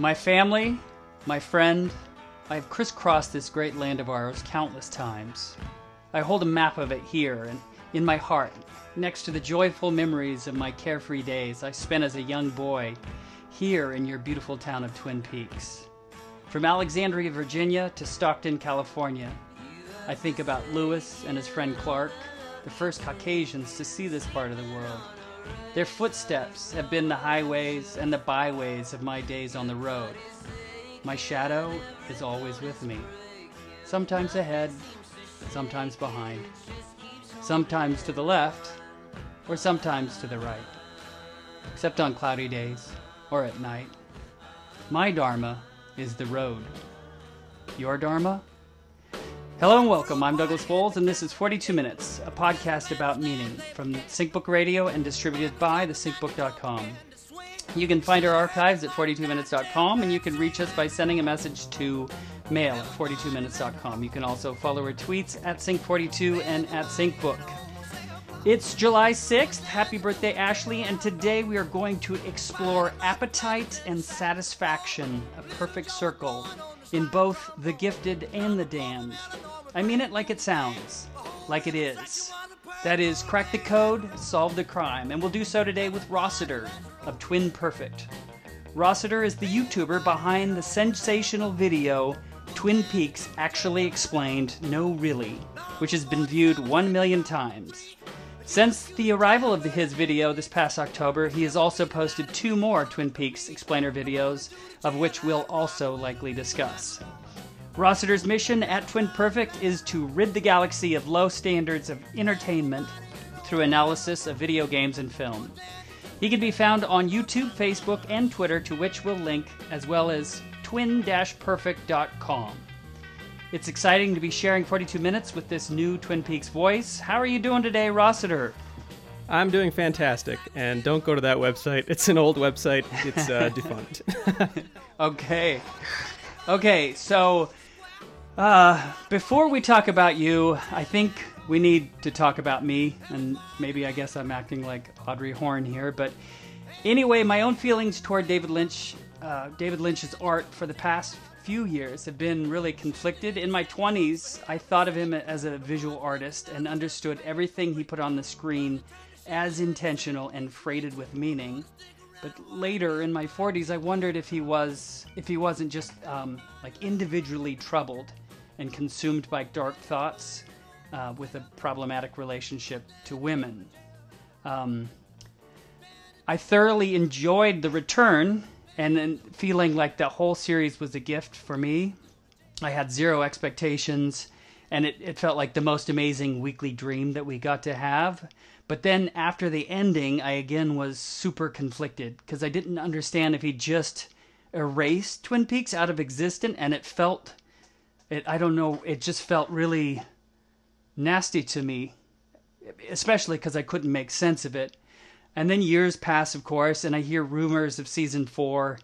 My family, my friend, I have crisscrossed this great land of ours countless times. I hold a map of it here and in my heart, next to the joyful memories of my carefree days I spent as a young boy here in your beautiful town of Twin Peaks. From Alexandria, Virginia to Stockton, California, I think about Lewis and his friend Clark, the first Caucasians to see this part of the world. Their footsteps have been the highways and the byways of my days on the road. My shadow is always with me, sometimes ahead, sometimes behind, sometimes to the left, or sometimes to the right, except on cloudy days or at night. My Dharma is the road. Your Dharma? Hello and welcome. I'm Douglas Bowles, and this is 42 Minutes, a podcast about meaning from SyncBook Radio and distributed by thesyncbook.com. You can find our archives at 42minutes.com, and you can reach us by sending a message to mail at 42minutes.com. You can also follow our tweets at Sync42 and at SyncBook. It's July 6th. Happy birthday, Ashley. And today we are going to explore appetite and satisfaction, a perfect circle, in both the gifted and the damned. I mean it like it sounds, like it is. That is, crack the code, solve the crime. And we'll do so today with Rossiter of Twin Perfect. Rossiter is the YouTuber behind the sensational video Twin Peaks Actually Explained No Really, which has been viewed 1 million times. Since the arrival of his video this past October, he has also posted two more Twin Peaks explainer videos, of which we'll also likely discuss. Rossiter's mission at Twin Perfect is to rid the galaxy of low standards of entertainment through analysis of video games and film. He can be found on YouTube, Facebook, and Twitter, to which we'll link, as well as twin-perfect.com. It's exciting to be sharing 42 minutes with this new Twin Peaks voice. How are you doing today, Rossiter? I'm doing fantastic, and don't go to that website. It's an old website. It's uh, defunct. okay. Okay, so uh, before we talk about you, I think we need to talk about me, and maybe I guess I'm acting like Audrey Horne here, but anyway, my own feelings toward David Lynch, uh, David Lynch's art for the past few years have been really conflicted. In my 20s, I thought of him as a visual artist and understood everything he put on the screen as intentional and freighted with meaning. But later in my 40s, I wondered if he was if he wasn't just um, like individually troubled and consumed by dark thoughts uh, with a problematic relationship to women. Um, I thoroughly enjoyed the return and then feeling like the whole series was a gift for me. I had zero expectations, and it, it felt like the most amazing weekly dream that we got to have. But then after the ending, I again was super conflicted because I didn't understand if he just erased Twin Peaks out of existence, and it felt, it I don't know, it just felt really nasty to me, especially because I couldn't make sense of it. And then years pass, of course, and I hear rumors of season four,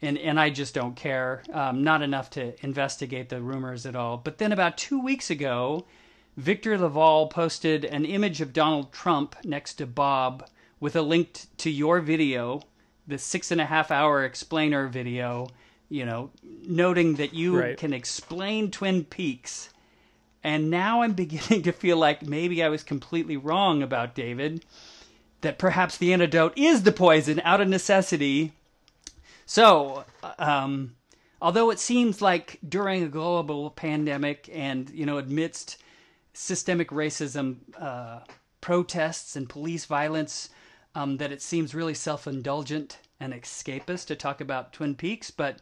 and, and I just don't care. Um, not enough to investigate the rumors at all. But then about two weeks ago, Victor LaValle posted an image of Donald Trump next to Bob with a link to your video, the six and a half hour explainer video, you know, noting that you Right. can explain Twin Peaks. And now I'm beginning to feel like maybe I was completely wrong about David that perhaps the antidote is the poison out of necessity. So, um, although it seems like during a global pandemic and, you know, amidst systemic racism, uh, protests, and police violence, um, that it seems really self indulgent and escapist to talk about Twin Peaks, but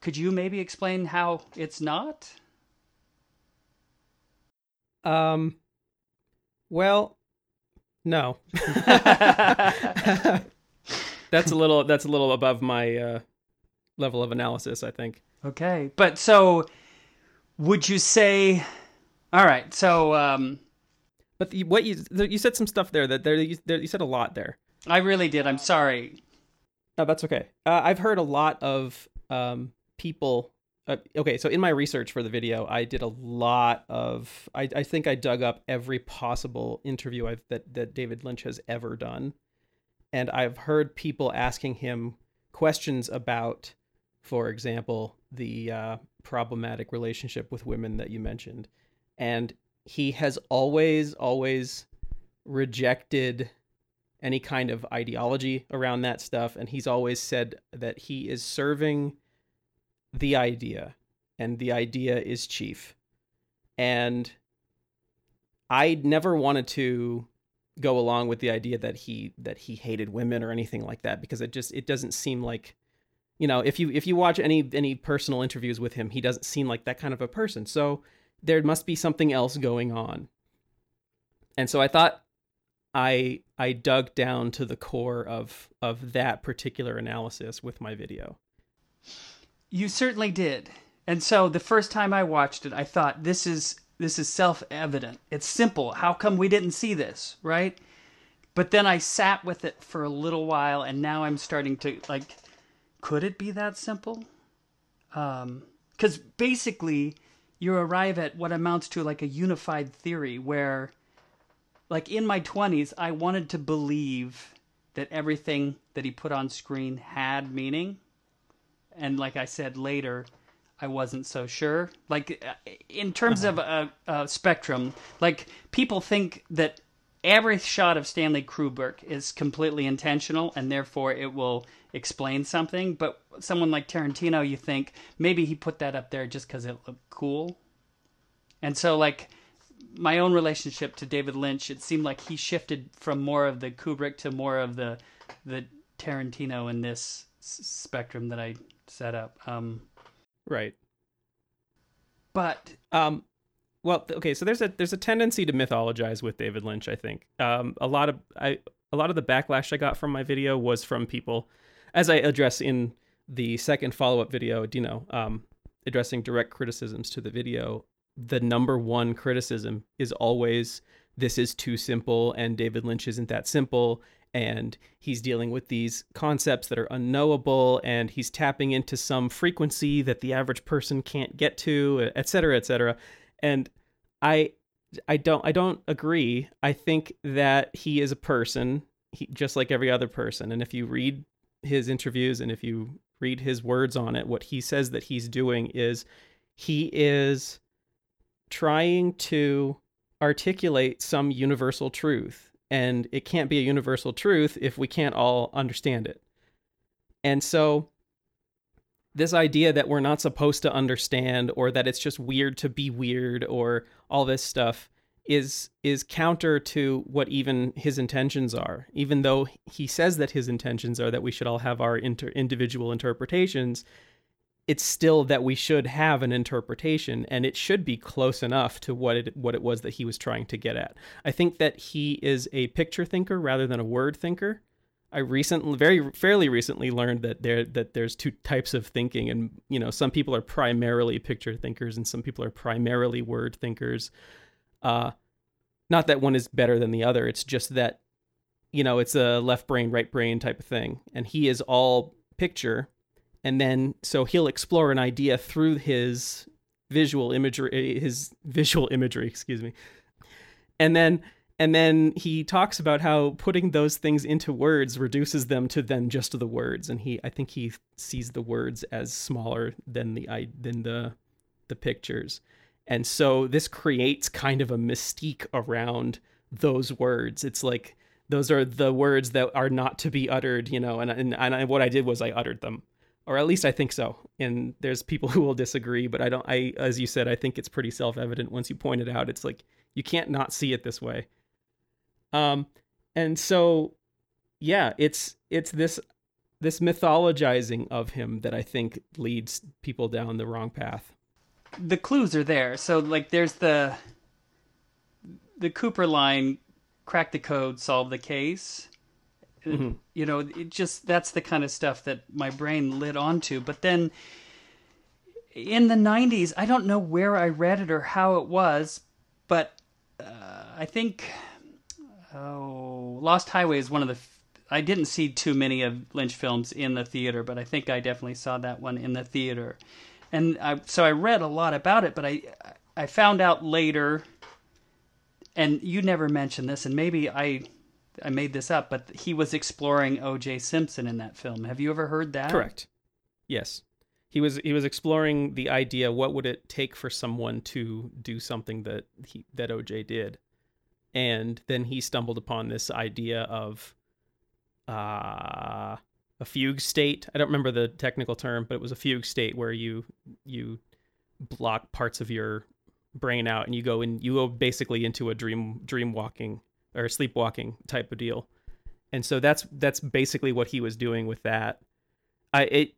could you maybe explain how it's not? um, well, no. that's a little. That's a little above my uh, level of analysis. I think. Okay, but so would you say? All right, so um, But the, what you you said some stuff there that there you, there you said a lot there. I really did. I'm sorry. No, that's okay. Uh, I've heard a lot of um, people. Uh, okay, so in my research for the video, I did a lot of. I, I think I dug up every possible interview I've, that that David Lynch has ever done, and I've heard people asking him questions about for example, the uh, problematic relationship with women that you mentioned. And he has always, always rejected any kind of ideology around that stuff. And he's always said that he is serving the idea, and the idea is chief. And I never wanted to go along with the idea that he that he hated women or anything like that because it just it doesn't seem like you know if you if you watch any any personal interviews with him he doesn't seem like that kind of a person. So there must be something else going on. And so i thought i i dug down to the core of of that particular analysis with my video You certainly did. And so the first time I watched it, I thought this is this is self-evident. It's simple. How come we didn't see this, right? But then I sat with it for a little while and now I'm starting to like could it be that simple? Um cuz basically you arrive at what amounts to like a unified theory where like in my 20s I wanted to believe that everything that he put on screen had meaning and like I said later, I wasn't so sure. Like uh, in terms of a, a spectrum, like people think that every shot of Stanley Kubrick is completely intentional, and therefore it will explain something. But someone like Tarantino, you think maybe he put that up there just because it looked cool. And so, like my own relationship to David Lynch, it seemed like he shifted from more of the Kubrick to more of the the Tarantino in this s- spectrum that I set up. Um, right but Um, well, okay, so there's a there's a tendency to mythologize with David Lynch. I think um, a lot of I a lot of the backlash I got from my video was from people, as I address in the second follow up video. You know, um, addressing direct criticisms to the video. The number one criticism is always this is too simple, and David Lynch isn't that simple, and he's dealing with these concepts that are unknowable and he's tapping into some frequency that the average person can't get to et cetera et cetera. And i i don't i don't agree. I think that he is a person he, just like every other person. And if you read his interviews and if you read his words on it what he says that he's doing is he is trying to articulate some universal truth and it can't be a universal truth if we can't all understand it. And so this idea that we're not supposed to understand or that it's just weird to be weird or all this stuff is is counter to what even his intentions are even though he says that his intentions are that we should all have our inter- individual interpretations it's still that we should have an interpretation and it should be close enough to what it what it was that he was trying to get at. I think that he is a picture thinker rather than a word thinker. I recently very fairly recently learned that there that there's two types of thinking and you know some people are primarily picture thinkers and some people are primarily word thinkers. Uh not that one is better than the other, it's just that you know, it's a left brain right brain type of thing and he is all picture and then so he'll explore an idea through his visual imagery his visual imagery excuse me. And then and then he talks about how putting those things into words reduces them to then just the words. And he i think he sees the words as smaller than the i than the the pictures. And so this creates kind of a mystique around those words. It's like those are the words that are not to be uttered you know and and, and I, what i did was i uttered them or at least I think so. And there's people who will disagree, but I don't. I, as you said, I think it's pretty self-evident once you point it out. It's like you can't not see it this way. Um, and so, yeah, it's it's this this mythologizing of him that I think leads people down the wrong path. The clues are there. So like, there's the the Cooper line, crack the code, solve the case mm-hmm. you know it just that's the kind of stuff that my brain lit onto but then in the 90s i don't know where i read it or how it was but uh, i think oh lost highway is one of the I didn't see too many of lynch films in the theater but i think i definitely saw that one in the theater and I, so i read a lot about it but i i found out later and you never mentioned this and maybe i I made this up, but he was exploring O.J. Simpson in that film. Have you ever heard that? Correct. Yes. he was he was exploring the idea what would it take for someone to do something that he that OJ did, and then he stumbled upon this idea of uh, a fugue state. I don't remember the technical term, but it was a fugue state where you you block parts of your brain out and you go in you go basically into a dream dream walking or sleepwalking type of deal. And so that's that's basically what he was doing with that. I it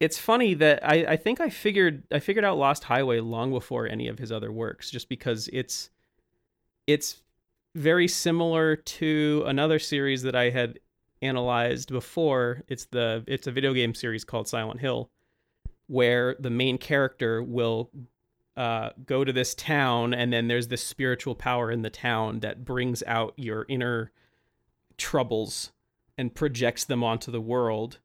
it's funny that I, I think I figured I figured out Lost Highway long before any of his other works, just because it's it's very similar to another series that I had analyzed before. It's the it's a video game series called Silent Hill, where the main character will uh, go to this town, and then there's this spiritual power in the town that brings out your inner troubles and projects them onto the world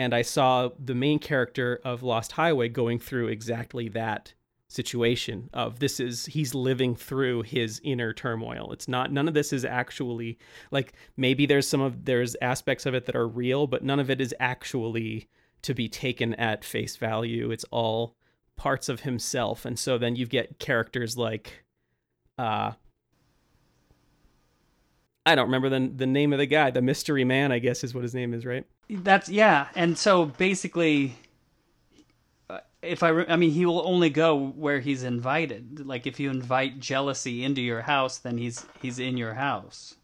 and I saw the main character of Lost Highway going through exactly that situation of this is he's living through his inner turmoil. It's not none of this is actually like maybe there's some of there's aspects of it that are real, but none of it is actually to be taken at face value. It's all parts of himself. And so then you get characters like uh I don't remember the the name of the guy, the mystery man, I guess is what his name is, right? That's yeah, and so basically, uh, if I, re- I mean, he will only go where he's invited. Like if you invite jealousy into your house, then he's he's in your house.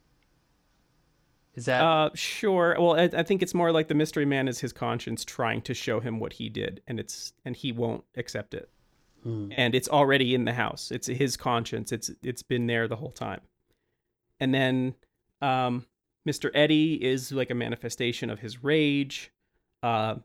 Is that uh sure? Well, I, I think it's more like the mystery man is his conscience trying to show him what he did, and it's and he won't accept it, hmm. and it's already in the house. It's his conscience. It's it's been there the whole time, and then um Mr. Eddy is like a manifestation of his rage. Uh,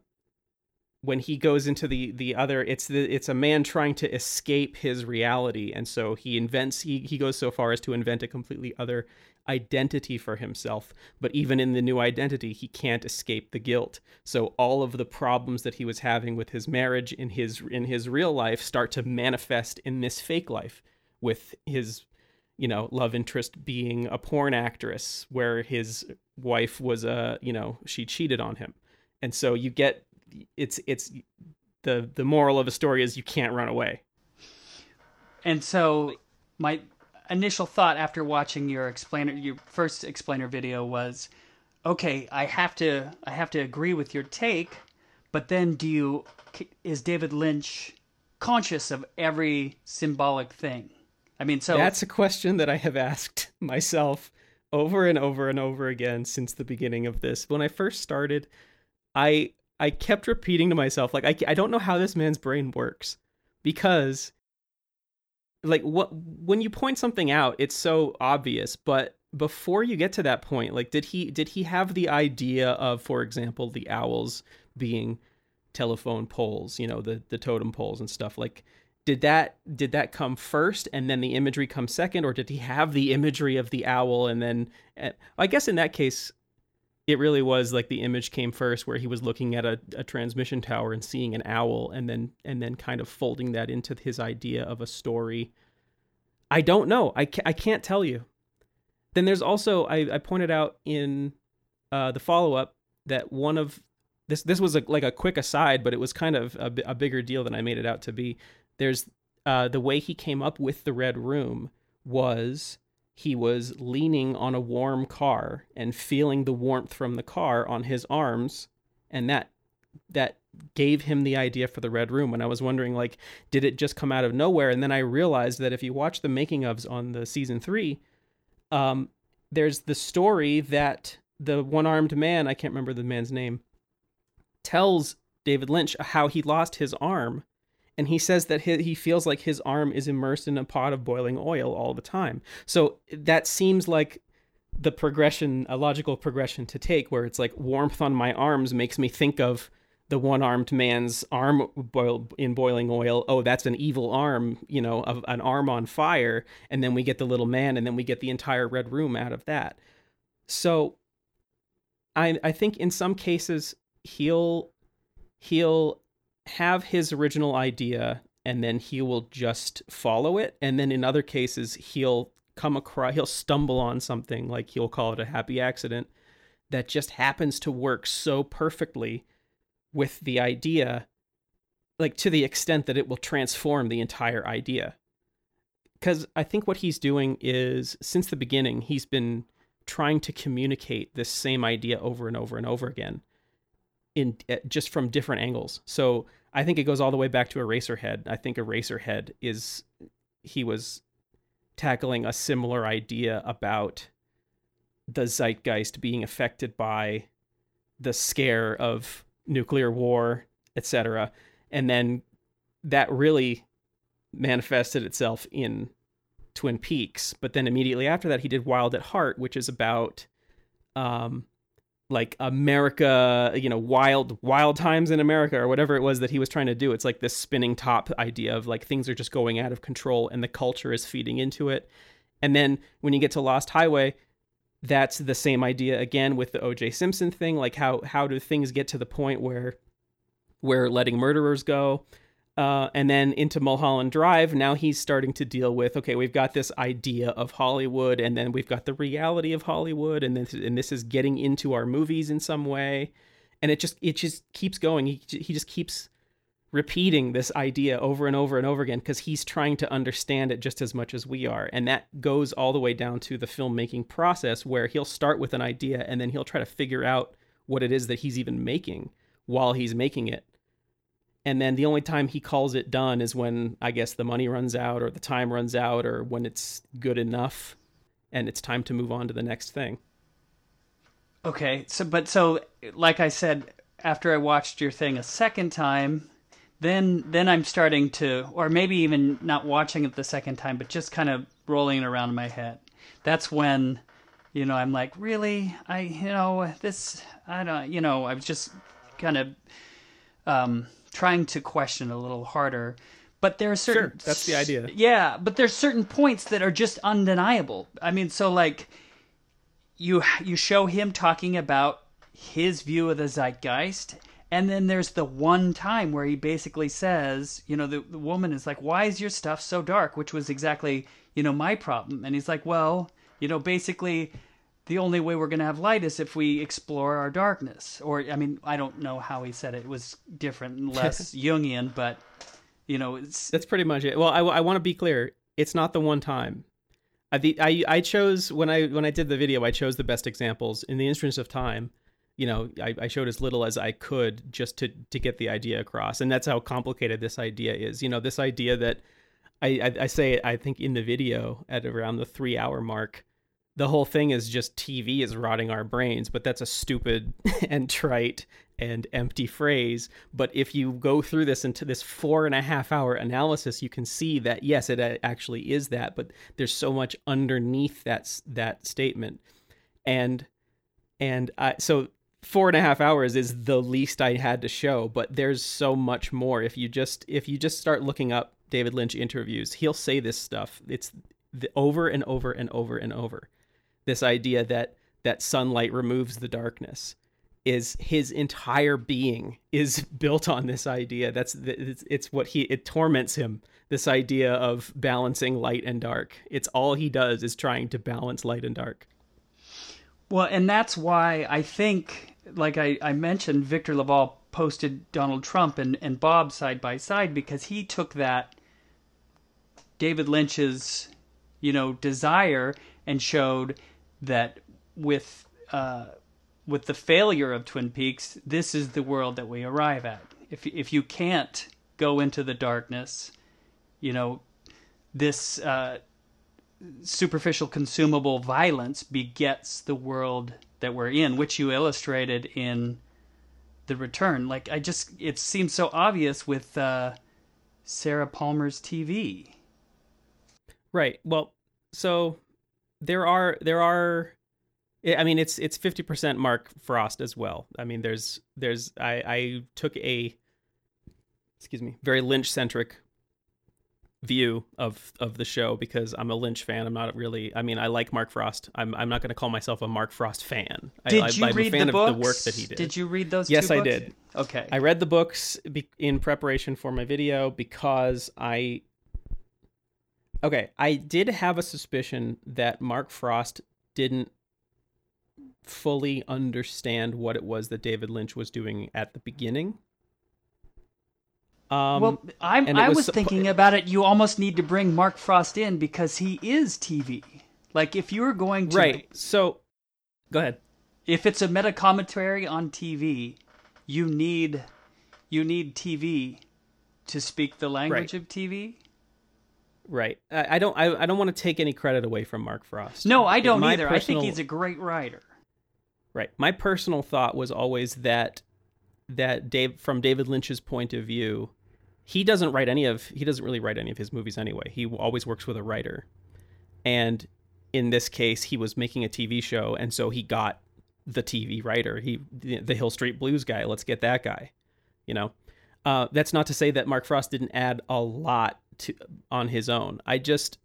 when he goes into the the other, it's the it's a man trying to escape his reality, and so he invents. He he goes so far as to invent a completely other identity for himself. But even in the new identity, he can't escape the guilt. So all of the problems that he was having with his marriage in his in his real life start to manifest in this fake life with his you know love interest being a porn actress where his wife was a you know she cheated on him and so you get it's it's the the moral of the story is you can't run away and so my initial thought after watching your explainer your first explainer video was okay i have to i have to agree with your take but then do you is david lynch conscious of every symbolic thing I mean, so that's a question that I have asked myself over and over and over again since the beginning of this. When I first started, I I kept repeating to myself like I I don't know how this man's brain works because like what when you point something out, it's so obvious, but before you get to that point, like did he did he have the idea of for example the owls being telephone poles, you know, the the totem poles and stuff? Like did that did that come first and then the imagery come second or did he have the imagery of the owl and then uh, i guess in that case it really was like the image came first where he was looking at a, a transmission tower and seeing an owl and then and then kind of folding that into his idea of a story. I don't know. I, ca- I can't tell you. Then there's also i, I pointed out in uh, the follow-up that one of this this was a, like a quick aside but it was kind of a, a bigger deal than i made it out to be. There's uh, the way he came up with the red room was he was leaning on a warm car and feeling the warmth from the car on his arms and that that gave him the idea for the red room. And i was wondering like did it just come out of nowhere? And then i realized that if you watch the making ofs on the season 3 um there's the story that the one-armed man i can't remember the man's name tells david lynch how he lost his arm and he says that he, he feels like his arm is immersed in a pot of boiling oil all the time. So that seems like the progression, a logical progression to take, where it's like warmth on my arms makes me think of the one-armed man's arm boiled in boiling oil. Oh, that's an evil arm, you know, of an arm on fire, and then we get the little man, and then we get the entire red room out of that. So, I I think in some cases he'll he'll have his original idea and then he will just follow it and then in other cases he'll come across he'll stumble on something like he'll call it a happy accident that just happens to work so perfectly with the idea like to the extent that it will transform the entire idea. Because I think what he's doing is, since the beginning, he's been trying to communicate this same idea over and over and over again, in just from different angles. So I think it goes all the way back to Eraserhead. I think Eraserhead is he was tackling a similar idea about the zeitgeist being affected by the scare of nuclear war, etc. And then that really manifested itself in Twin Peaks. But then immediately after that, he did Wild at Heart, which is about um, like America, you know, wild wild times in America or whatever it was that he was trying to do. It's like this spinning top idea of like things are just going out of control and the culture is feeding into it. And then when you get to Lost Highway, that's the same idea again with the OJ Simpson thing, like how how do things get to the point where where letting murderers go? Uh, and then into Mulholland Drive, now he's starting to deal with okay, we've got this idea of Hollywood, and then we've got the reality of Hollywood, and this and this is getting into our movies in some way, and it just it just keeps going. He he just keeps repeating this idea over and over and over again because he's trying to understand it just as much as we are, and that goes all the way down to the filmmaking process where he'll start with an idea and then he'll try to figure out what it is that he's even making while he's making it and then the only time he calls it done is when I guess the money runs out or the time runs out or when it's good enough and it's time to move on to the next thing. Okay, so but so like I said after I watched your thing a second time, then then I'm starting to or maybe even not watching it the second time but just kind of rolling it around in my head. That's when you know I'm like, "Really? I you know, this I don't, you know, I was just kind of um trying to question a little harder. But there are certain sure, that's the idea. Yeah, but there's certain points that are just undeniable. I mean, so like you you show him talking about his view of the zeitgeist and then there's the one time where he basically says, you know, the, the woman is like, "Why is your stuff so dark?" Which was exactly, you know, my problem. And he's like, "Well, you know, basically, the only way we're going to have light is if we explore our darkness. Or, I mean, I don't know how he said it. It was different and less Jungian, but, you know, it's. That's pretty much it. Well, I, I want to be clear. It's not the one time. I, the, I, I chose, when I, when I did the video, I chose the best examples. In the interest of time, you know, I, I showed as little as I could just to, to get the idea across. And that's how complicated this idea is. You know, this idea that I, I, I say, I think in the video at around the three hour mark, the whole thing is just TV is rotting our brains, but that's a stupid and trite and empty phrase. But if you go through this into this four and a half hour analysis, you can see that yes, it uh, actually is that, but there's so much underneath that that statement, and and I, so four and a half hours is the least I had to show, but there's so much more. If you just if you just start looking up David Lynch interviews, he'll say this stuff. It's the, over and over and over and over this idea that that sunlight removes the darkness is his entire being is built on this idea. That's it's, it's what he it torments him this idea of balancing light and dark. It's all he does is trying to balance light and dark. Well and that's why i think like i, I mentioned victor LaValle posted donald trump and, and bob side by side because he took that david lynch's you know desire and showed that with uh, with the failure of Twin Peaks, this is the world that we arrive at. If if you can't go into the darkness, you know, this uh, superficial consumable violence begets the world that we're in, which you illustrated in the return. Like I just, it seems so obvious with uh, Sarah Palmer's TV. Right. Well, so there are there are eh, I mean it's it's 50% Mark Frost as well. I mean there's there's I I took a excuse me, very Lynch centric view of of the show because I'm a Lynch fan. I'm not really. I mean, I like Mark Frost. I'm I'm not going to call myself a Mark Frost fan. Did I, you I, I'm read a fan the books? of the work that he did. Did you read those? Yes, I did. Okay. I read the books be- in preparation for my video because I Okay, I did have a suspicion that Mark Frost didn't fully understand what it was that David Lynch was doing at the beginning. Um, well, I'm, I was was thinking about it. You almost need to bring Mark Frost in because he is TV. Like if you're going to, right. So, go ahead. if it's a meta commentary on TV, you need you need TV to speak the language Right. of TV. Right. I, I don't. I, I don't want to take any credit away from Mark Frost. No, I don't either. I think he's a great writer. Right. My personal thought was always that that Dave from David Lynch's point of view, he doesn't write any of he doesn't really write any of his movies anyway. He always works with a writer. And in this case, he was making a TV show and so he got the TV writer. He the Hill Street Blues guy. Let's get that guy. You know. Uh, that's not to say that Mark Frost didn't add a lot to on his own. I just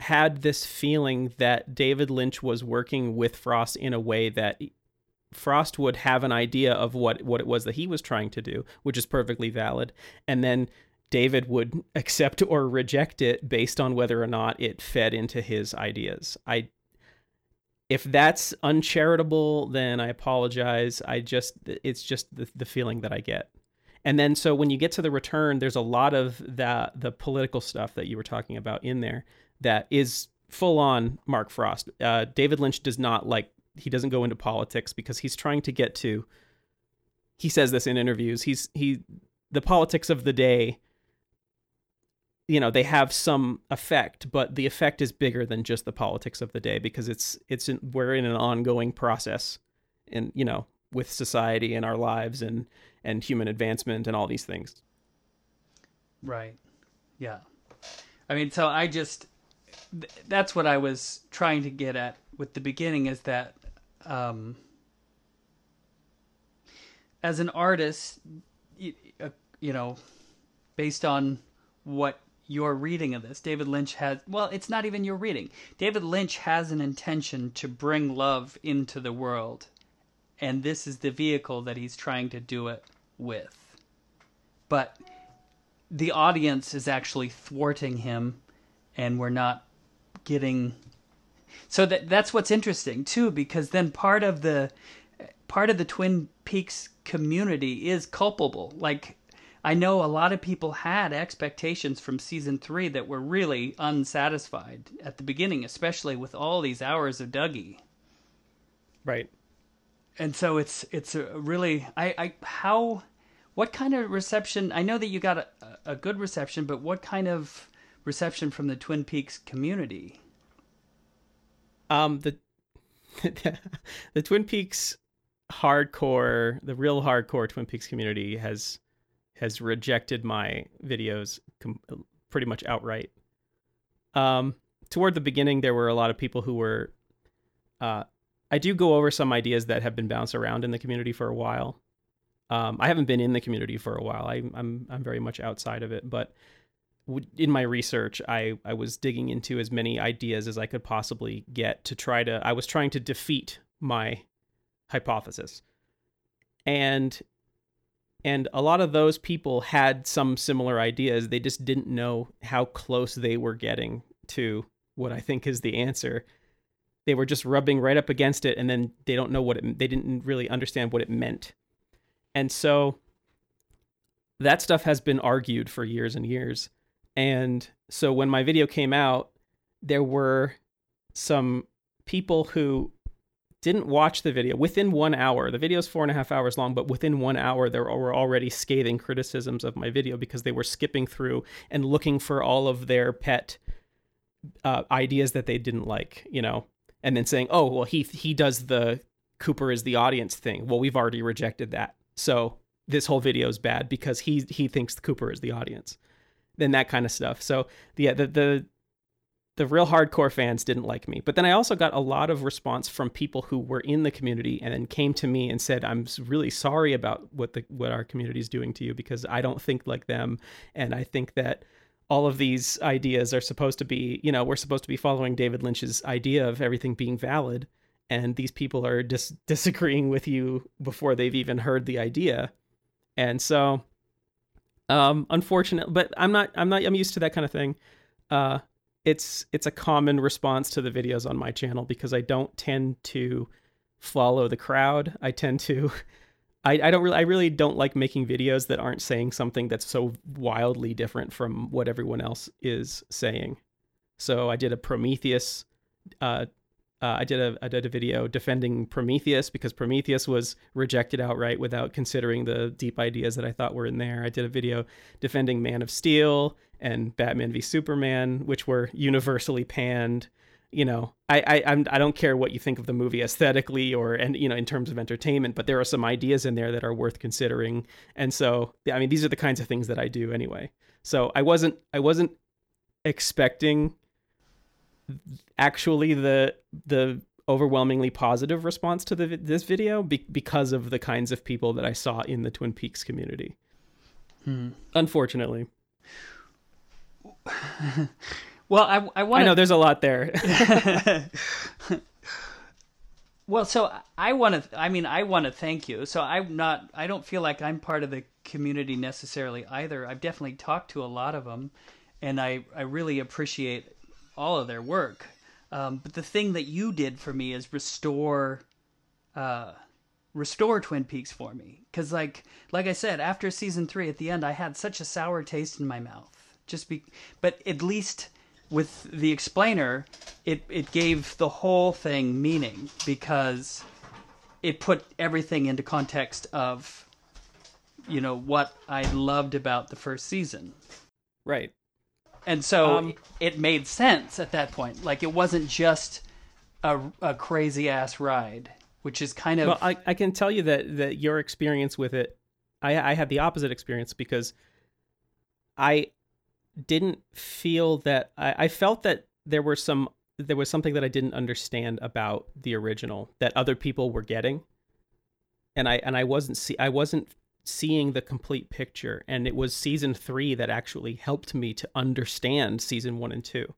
had this feeling that David Lynch was working with Frost in a way that Frost would have an idea of what what it was that he was trying to do, which is perfectly valid, and then David would accept or reject it based on whether or not it fed into his ideas. I if that's uncharitable, then I apologize. I just it's just the, the feeling that I get. And then so when you get to the return, there's a lot of the the political stuff that you were talking about in there that is full on Mark Frost. Uh, David Lynch does not like he doesn't go into politics because he's trying to get to. He says this in interviews. He's he the politics of the day. You know they have some effect, but the effect is bigger than just the politics of the day because it's it's in, we're in an ongoing process, and you know with society and our lives and and human advancement and all these things. Right. Yeah. I mean, so I just th- that's what I was trying to get at with the beginning is that um as an artist you, uh, you know based on what your reading of this David Lynch has well it's not even your reading David Lynch has an intention to bring love into the world and this is the vehicle that he's trying to do it with. But the audience is actually thwarting him and we're not getting so that that's what's interesting too because then part of the part of the twin peaks community is culpable. Like i know a lot of people had expectations from season 3 that were really unsatisfied at the beginning especially with all these hours of dougie. Right. And so it's it's really I I how what kind of reception I know that you got a, a good reception but what kind of reception from the Twin Peaks community Um, the the Twin Peaks hardcore, the real hardcore Twin Peaks community has has rejected my videos com- pretty much outright. Um, toward the beginning, there were a lot of people who were. Uh, I do go over some ideas that have been bounced around in the community for a while. Um, I haven't been in the community for a while. I, I'm I'm very much outside of it, but in my research, I, I was digging into as many ideas as I could possibly get to try to. I was trying to defeat my hypothesis, and and a lot of those people had some similar ideas. They just didn't know how close they were getting to what I think is the answer. They were just rubbing right up against it, and then they don't know what it. They didn't really understand what it meant, and so that stuff has been argued for years and years. And so when my video came out, there were some people who didn't watch the video within one hour. The video is four and a half hours long, but within one hour, there were already scathing criticisms of my video because they were skipping through and looking for all of their pet uh, ideas that they didn't like, you know, and then saying, "Oh, well, he he does the Cooper is the audience thing." Well, we've already rejected that, so this whole video is bad because he he thinks Cooper is the audience and that kind of stuff. So the the the the real hardcore fans didn't like me. But then I also got a lot of response from people who were in the community and then came to me and said, "I'm really sorry about what the what our community is doing to you because I don't think like them and I think that all of these ideas are supposed to be, you know, we're supposed to be following David Lynch's idea of everything being valid and these people are dis- disagreeing with you before they've even heard the idea." And so um but i'm not i'm not i'm used to that kind of thing uh it's it's a common response to the videos on my channel because i don't tend to follow the crowd i tend to I, I don't really I really don't like making videos that aren't saying something that's so wildly different from what everyone else is saying. So I did a Prometheus uh, uh, I did a I did a video defending Prometheus because Prometheus was rejected outright without considering the deep ideas that I thought were in there. I did a video defending Man of Steel and Batman v Superman, which were universally panned. You know, I I I'm, I don't care what you think of the movie aesthetically or and you know in terms of entertainment, but there are some ideas in there that are worth considering. And so, I mean, these are the kinds of things that I do anyway. So I wasn't I wasn't expecting actually the the overwhelmingly positive response to the this video be, because of the kinds of people that I saw in the Twin Peaks community. Hmm. Unfortunately. well, I I want I know there's a lot there. well, so I want to I mean I want to thank you. So I'm not I don't feel like I'm part of the community necessarily either. I've definitely talked to a lot of them and I I really appreciate all of their work. Um, but the thing that you did for me is restore, uh, restore Twin Peaks for me. Because like like I said, after season three, at the end, I had such a sour taste in my mouth. Just be, but at least with the explainer, it it gave the whole thing meaning because it put everything into context of you know what I loved about the first season. Right and so um, it made sense at that point. Like it wasn't just a, a crazy ass ride, which is kind of. Well, I, I can tell you that that your experience with it, I I had the opposite experience because I didn't feel that I, I felt that there were some there was something that I didn't understand about the original that other people were getting, and I and I wasn't see I wasn't seeing the complete picture. And it was season three that actually helped me to understand season one and two.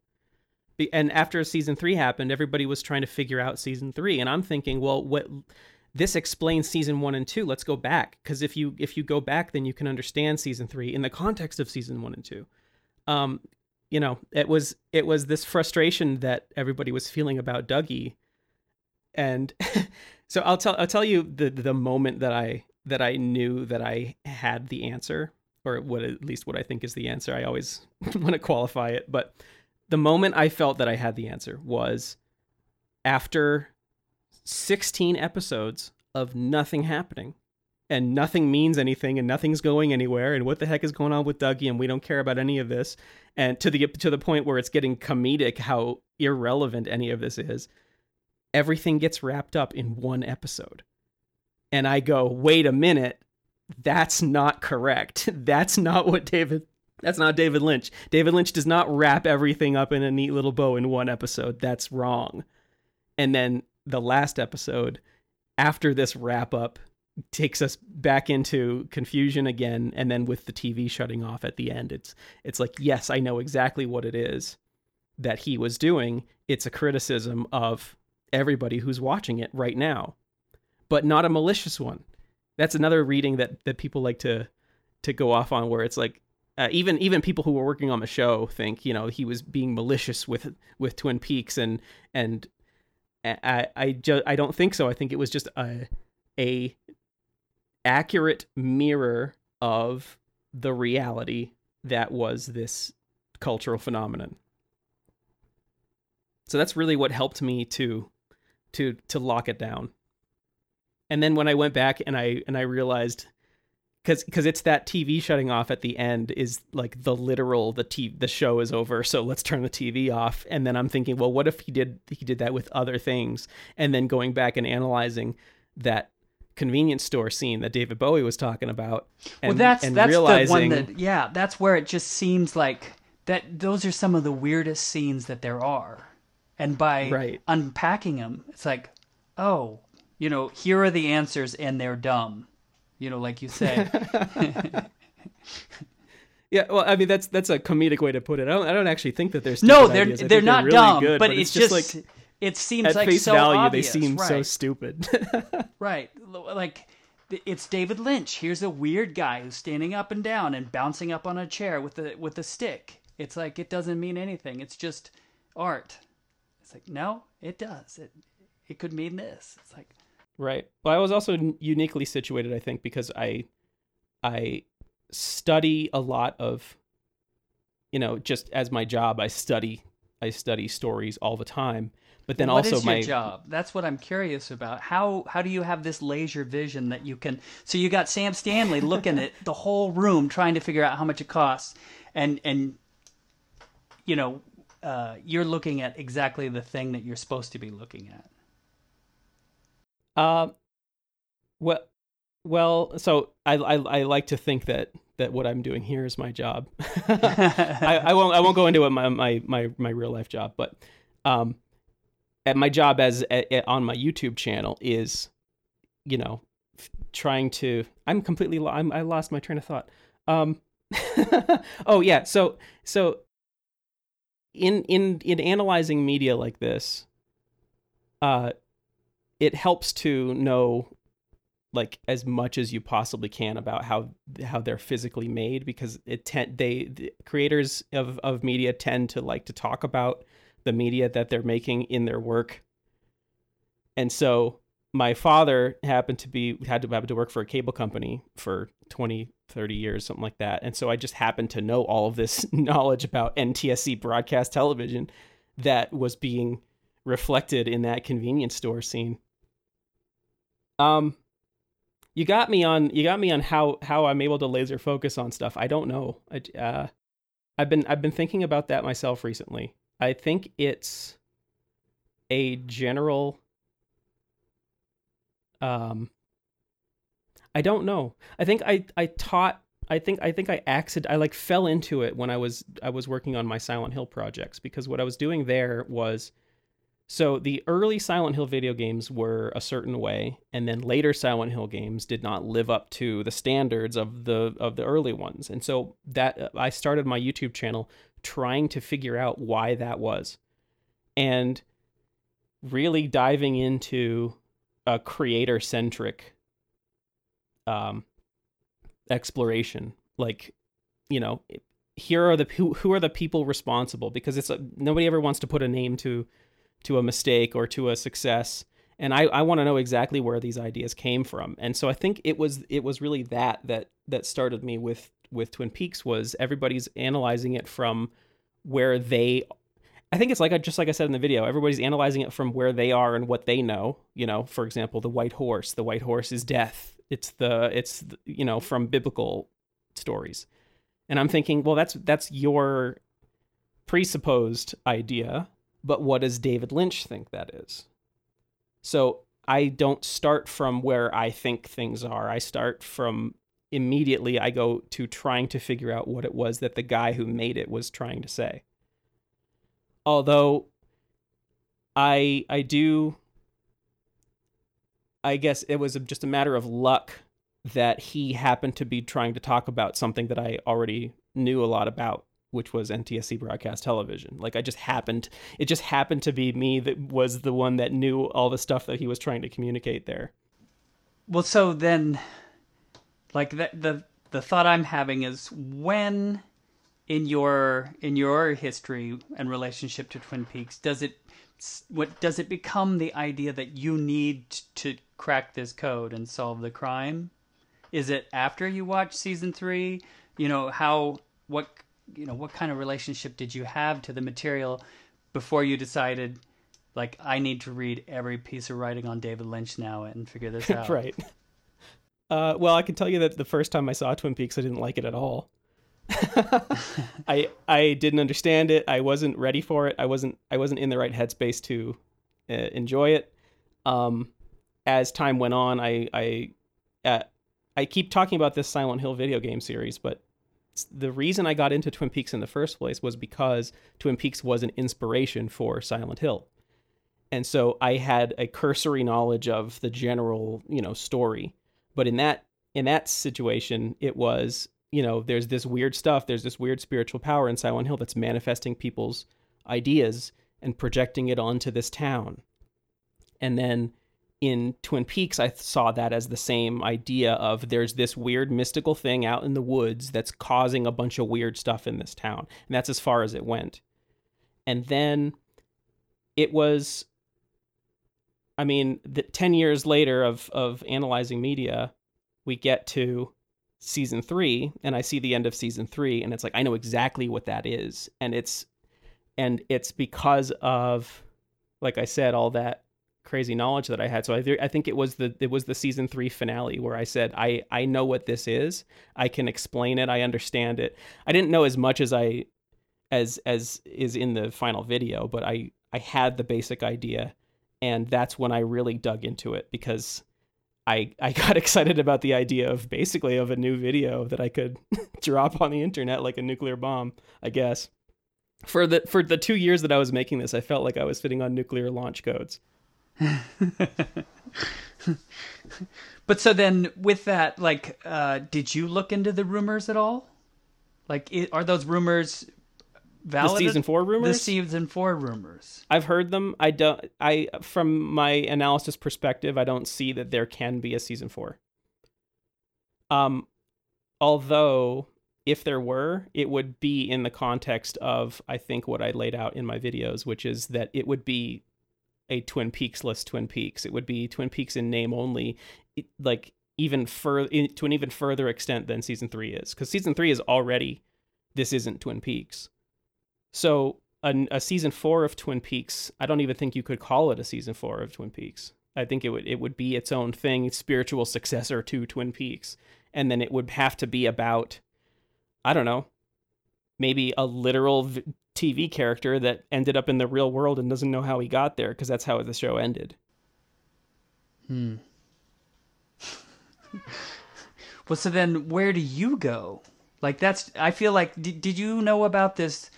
And after season three happened, everybody was trying to figure out season three. And I'm thinking, well, what this explains season one and two. Let's go back. Because if you if you go back, then you can understand season three in the context of season one and two. Um, you know, it was it was this frustration that everybody was feeling about Dougie. And so I'll tell I'll tell you the the moment that I that I knew that I had the answer, or what at least what I think is the answer. I always want to qualify it, but the moment I felt that I had the answer was after 16 episodes of nothing happening and nothing means anything and nothing's going anywhere and what the heck is going on with Dougie and we don't care about any of this and to the to the point where it's getting comedic how irrelevant any of this is everything gets wrapped up in one episode and I go, wait a minute, that's not correct. That's not what David. That's not David Lynch. David Lynch does not wrap everything up in a neat little bow in one episode. That's wrong. And then the last episode, after this wrap up, takes us back into confusion again and then with the TV shutting off at the end it's it's like yes I know exactly what it is that he was doing it's a criticism of everybody who's watching it right now but not a malicious one. That's another reading that that people like to to go off on, where it's like uh, even even people who were working on the show think you know he was being malicious with with Twin Peaks and and I I just I don't think so. I think it was just a a accurate mirror of the reality that was this cultural phenomenon. So that's really what helped me to to to lock it down. And then when I went back and I and I realized because because it's that TV shutting off at the end is like the literal the t the show is over so let's turn the TV off. And then I'm thinking well what if he did he did that with other things? And then going back and analyzing that convenience store scene that David Bowie was talking about and, well that's and that's realizing, the one that yeah that's where it just seems like that those are some of the weirdest scenes that there are and by right. unpacking them it's like oh you know, here are the answers and they're dumb. You know, like you say. yeah, well, I mean that's that's a comedic way to put it. I don't I don't actually think that there's no, they're they're not they're really dumb, good, but, but, it's, just, just like it seems at like face so value obvious. they seem right. so stupid. right, like it's David Lynch. Here's a weird guy who's standing up and down and bouncing up on a chair with a with a stick. It's like it doesn't mean anything. It's just art. It's like no, it does. It it could mean this. It's like Right. Well, I was also uniquely situated, I think, because I I study a lot of you know, just as my job, I study I study stories all the time. But then what also is my your job? That's what I'm curious about. How how do you have this laser vision that you can? So you got Sam Stanley looking at the whole room, trying to figure out how much it costs, and and you know uh, you're looking at exactly the thing that you're supposed to be looking at. Uh, well, well, so I, I I like to think that that what I'm doing here is my job. I, I won't I won't go into it my my my my real life job, but um, at my job as at, at, on my YouTube channel is, you know, trying to. I'm completely. I'm, I lost my train of thought. Um, oh yeah, so so in in in analyzing media like this, uh, it helps to know like as much as you possibly can about how how they're physically made because it tend they the creators of of media tend to like to talk about the media that they're making in their work. And so my father happened to be had to happen to work for a cable company for 20 30 years something like that. And so i just happened to know all of this knowledge about ntsc broadcast television that was being reflected in that convenience store scene. Um you got me on you got me on how how i'm able to laser focus on stuff. I don't know. I, uh, i've been i've been thinking about that myself recently i think it's a general um i don't know i think i i taught i think i think i accident i like fell into it when i was i was working on my silent hill projects because what i was doing there was so the early Silent Hill video games were a certain way, and then later Silent Hill games did not live up to the standards of the of the early ones. And so that I started my YouTube channel trying to figure out why that was. And really diving into a creator centric um exploration. Like you know here are the who, who are the people responsible? Because it's a, nobody ever wants to put a name to to a mistake or to a success. And i, I want to know exactly where these ideas came from. And so i think it was it was really that that that started me with with twin peaks was everybody's analyzing it from where they i think it's like I, just like i said in the video everybody's analyzing it from where they are and what they know you know for example the white horse the white horse is death it's the it's you know from biblical stories and i'm thinking well that's that's your presupposed idea but what does David Lynch think that is? So I don't start from where I think things are. I start from immediately, I go to trying to figure out what it was that the guy who made it was trying to say. Although I I do I guess it was just a matter of luck that he happened to be trying to talk about something that I already knew a lot about which was NTSC broadcast television. Like I just happened it just happened to be me that was the one that knew all the stuff that he was trying to communicate there. Well, so then like the the the thought I'm having is when in your in your history and relationship to Twin Peaks does it what does it become the idea that you need to crack this code and solve the crime? Is it after you watch season 3? You know, how what you know what kind of relationship did you have to the material before you decided like I need to read every piece of writing on David Lynch now and figure this out. right. Uh, well, I can tell you that the first time I saw Twin Peaks, I didn't like it at all. I I didn't understand it. I wasn't ready for it. I wasn't I wasn't in the right headspace to uh, enjoy it. Um, as time went on, I I uh, I keep talking about this Silent Hill video game series, but the reason I got into Twin Peaks in the first place was because Twin Peaks was an inspiration for Silent Hill. And so I had a cursory knowledge of the general, you know, story. But in that in that situation, it was, you know, there's this weird stuff, there's this weird spiritual power in Silent Hill that's manifesting people's ideas and projecting it onto this town. And then in Twin Peaks, I saw that as the same idea of there's this weird mystical thing out in the woods that's causing a bunch of weird stuff in this town. And that's as far as it went. And then it was I mean, the, 10 years later of, of analyzing media, we get to season three and I see the end of season three and it's like, I know exactly what that is. And it's, and it's because of, like I said, all that crazy knowledge that I had. So I, th- I think it was the, it was the season three finale where I said, I, I know what this is. I can explain it. I understand it. I didn't know as much as I, as, as is in the final video, but I, I had the basic idea and that's when I really dug into it because I I got excited about the idea of basically of a new video that I could drop on the internet like a nuclear bomb, I guess. For the for the 2 years that I was making this, I felt like I was sitting on nuclear launch codes. but so then with that like uh did you look into the rumors at all? Like it, are those rumors valid? The season four rumors. The season four rumors. I've heard them. I don't. I from my analysis perspective, I don't see that there can be a season four. Um, although if there were, it would be in the context of I think what I laid out in my videos, which is that it would be a Twin Peaks list Twin Peaks. It would be Twin Peaks in name only, like even further to an even further extent than season three is, because season three is already this isn't Twin Peaks. So a, a season four of Twin Peaks, I don't even think you could call it a season four of Twin Peaks. I think it would it would be its own thing, spiritual successor to Twin Peaks, and then it would have to be about, I don't know, maybe a literal v- TV character that ended up in the real world and doesn't know how he got there because that's how the show ended. Hmm. well, so then where do you go? Like that's I feel like did, did you know about this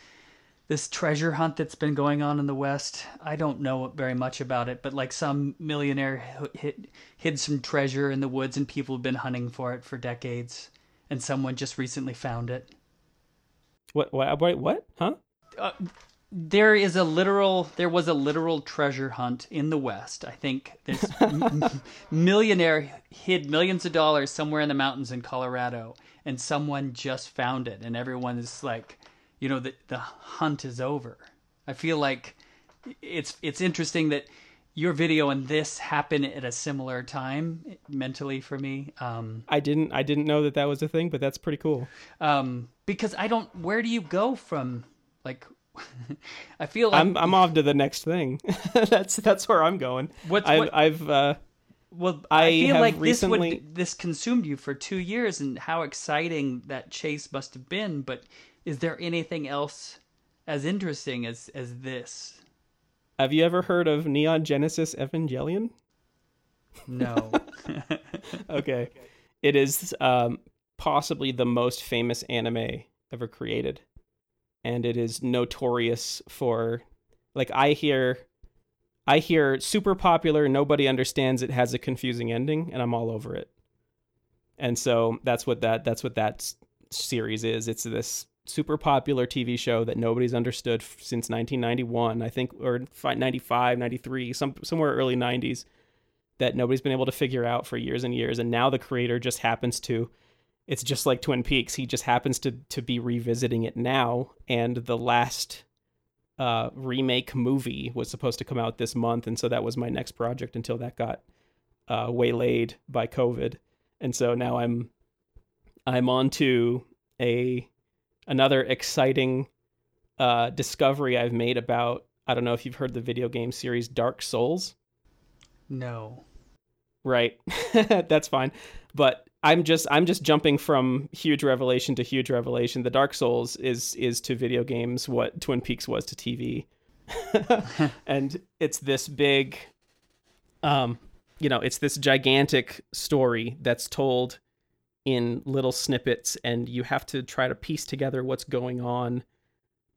this treasure hunt that's been going on in the West. I don't know very much about it, but like some millionaire hid, hid some treasure in the woods and people have been hunting for it for decades, and someone just recently found it. What? What? Wait, what? Huh? Uh, there is a literal there was a literal treasure hunt in the west i think this m- millionaire hid millions of dollars somewhere in the mountains in colorado and someone just found it and everyone is like you know the the hunt is over. I feel like it's it's interesting that your video and this happen at a similar time mentally for me. Um, I didn't I didn't know that that was a thing, but that's pretty cool. Um, because I don't. Where do you go from? Like, I feel like I'm I'm off to the next thing. that's that's where I'm going. What's, I've, what, I've uh, well, I, I feel like recently... this would this consumed you for two years, and how exciting that chase must have been. But is there anything else as interesting as as this? Have you ever heard of Neon Genesis Evangelion? No. okay. It is um, possibly the most famous anime ever created. And it is notorious for like I hear I hear super popular, nobody understands it has a confusing ending and I'm all over it. And so that's what that that's what that series is. It's this super popular TV show that nobody's understood since 1991, I think, or 95, 93, some, somewhere early 90s, that nobody's been able to figure out for years and years. And now the creator just happens to, it's just like Twin Peaks. He just happens to to be revisiting it now. And the last uh, remake movie was supposed to come out this month, and so that was my next project until that got uh, waylaid by COVID. And so now I'm I'm on to a another exciting uh, discovery I've made about. I don't know if you've heard the video game series Dark Souls. No. Right. That's fine. But I'm just I'm just jumping from huge revelation to huge revelation. The Dark Souls is is to video games what Twin Peaks was to TV. and it's this big um you know, it's this gigantic story that's told in little snippets and you have to try to piece together what's going on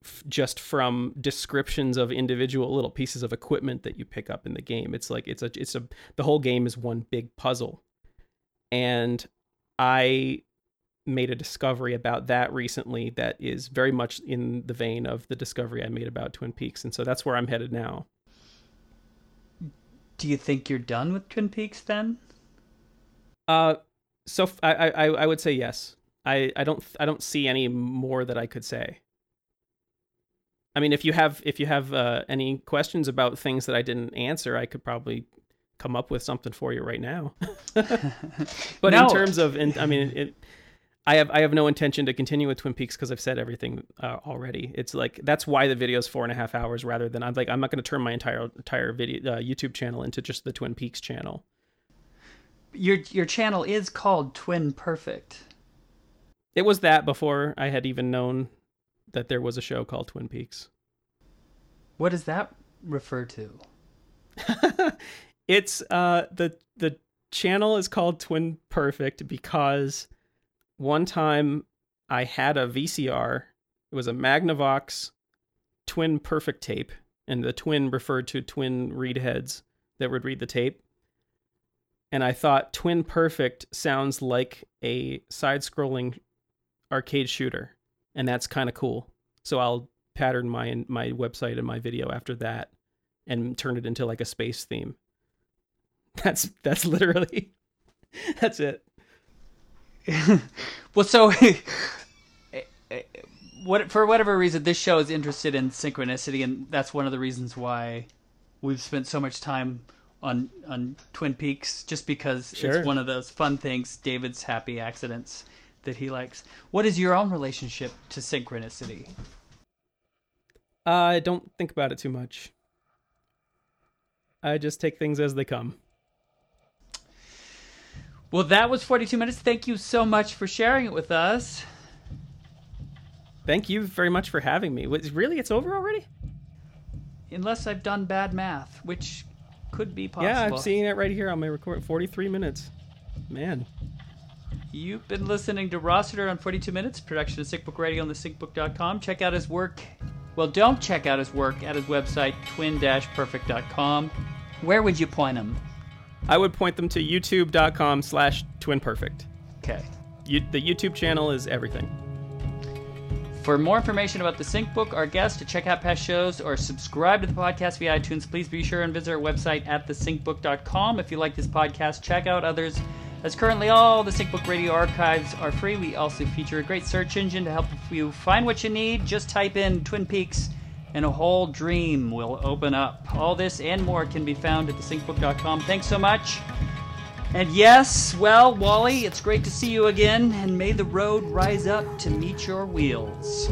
f- just from descriptions of individual little pieces of equipment that you pick up in the game. It's like it's a it's a the whole game is one big puzzle. And i made a discovery about that recently that is very much in the vein of the discovery i made about twin peaks and so that's where i'm headed now. Do you think you're done with twin peaks then? Uh so I, I I would say yes. I, I don't I don't see any more that I could say. I mean, if you have if you have uh, any questions about things that I didn't answer, I could probably come up with something for you right now. but No. in terms of, in, I mean, it, I have I have no intention to continue with Twin Peaks because I've said everything uh, already. It's like that's why the video is four and a half hours rather than I'm like I'm not going to turn my entire entire video uh, YouTube channel into just the Twin Peaks channel. Your your channel is called Twin Perfect. It was that before I had even known that there was a show called Twin Peaks. What does that refer to? it's uh the the channel is called Twin Perfect because one time I had a VCR. It was a Magnavox Twin Perfect tape, and the twin referred to twin read heads that would read the tape. And I thought Twin Perfect sounds like a side-scrolling arcade shooter, and that's kind of cool. So I'll pattern my my website and my video after that, and turn it into like a space theme. That's that's literally that's it. well, so eh, eh, what for whatever reason, this show is interested in synchronicity, and that's one of the reasons why we've spent so much time on on Twin Peaks, just because Sure. it's one of those fun things, David's happy accidents that he likes. What is your own relationship to synchronicity? I don't think about it too much. I just take things as they come. Well, that was 42 minutes. Thank you so much for sharing it with us. Thank you very much for having me. Really, it's over already? Unless I've done bad math, which could be possible. Yeah, I'm seeing it right here on my record. 43 minutes. Man. You've been listening to Rossiter on 42 Minutes, production of SyncBook Radio on the SyncBook.com. Check out his work. Well, don't check out his work at his website, twin-perfect.com. Where would you point him? I would point them to youtube.com slash twinperfect. Okay. You, the YouTube channel is everything. For more information about the Sync Book, our guests, to check out past shows, or subscribe to the podcast via iTunes, please be sure and visit our website at thesyncbook.com. If you like this podcast, check out others. As currently all the Sync Book Radio archives are free, we also feature a great search engine to help you find what you need. Just type in Twin Peaks and a whole dream will open up. All this and more can be found at thesyncbook.com. Thanks so much. And yes, well, Wally, it's great to see you again, and may the road rise up to meet your wheels.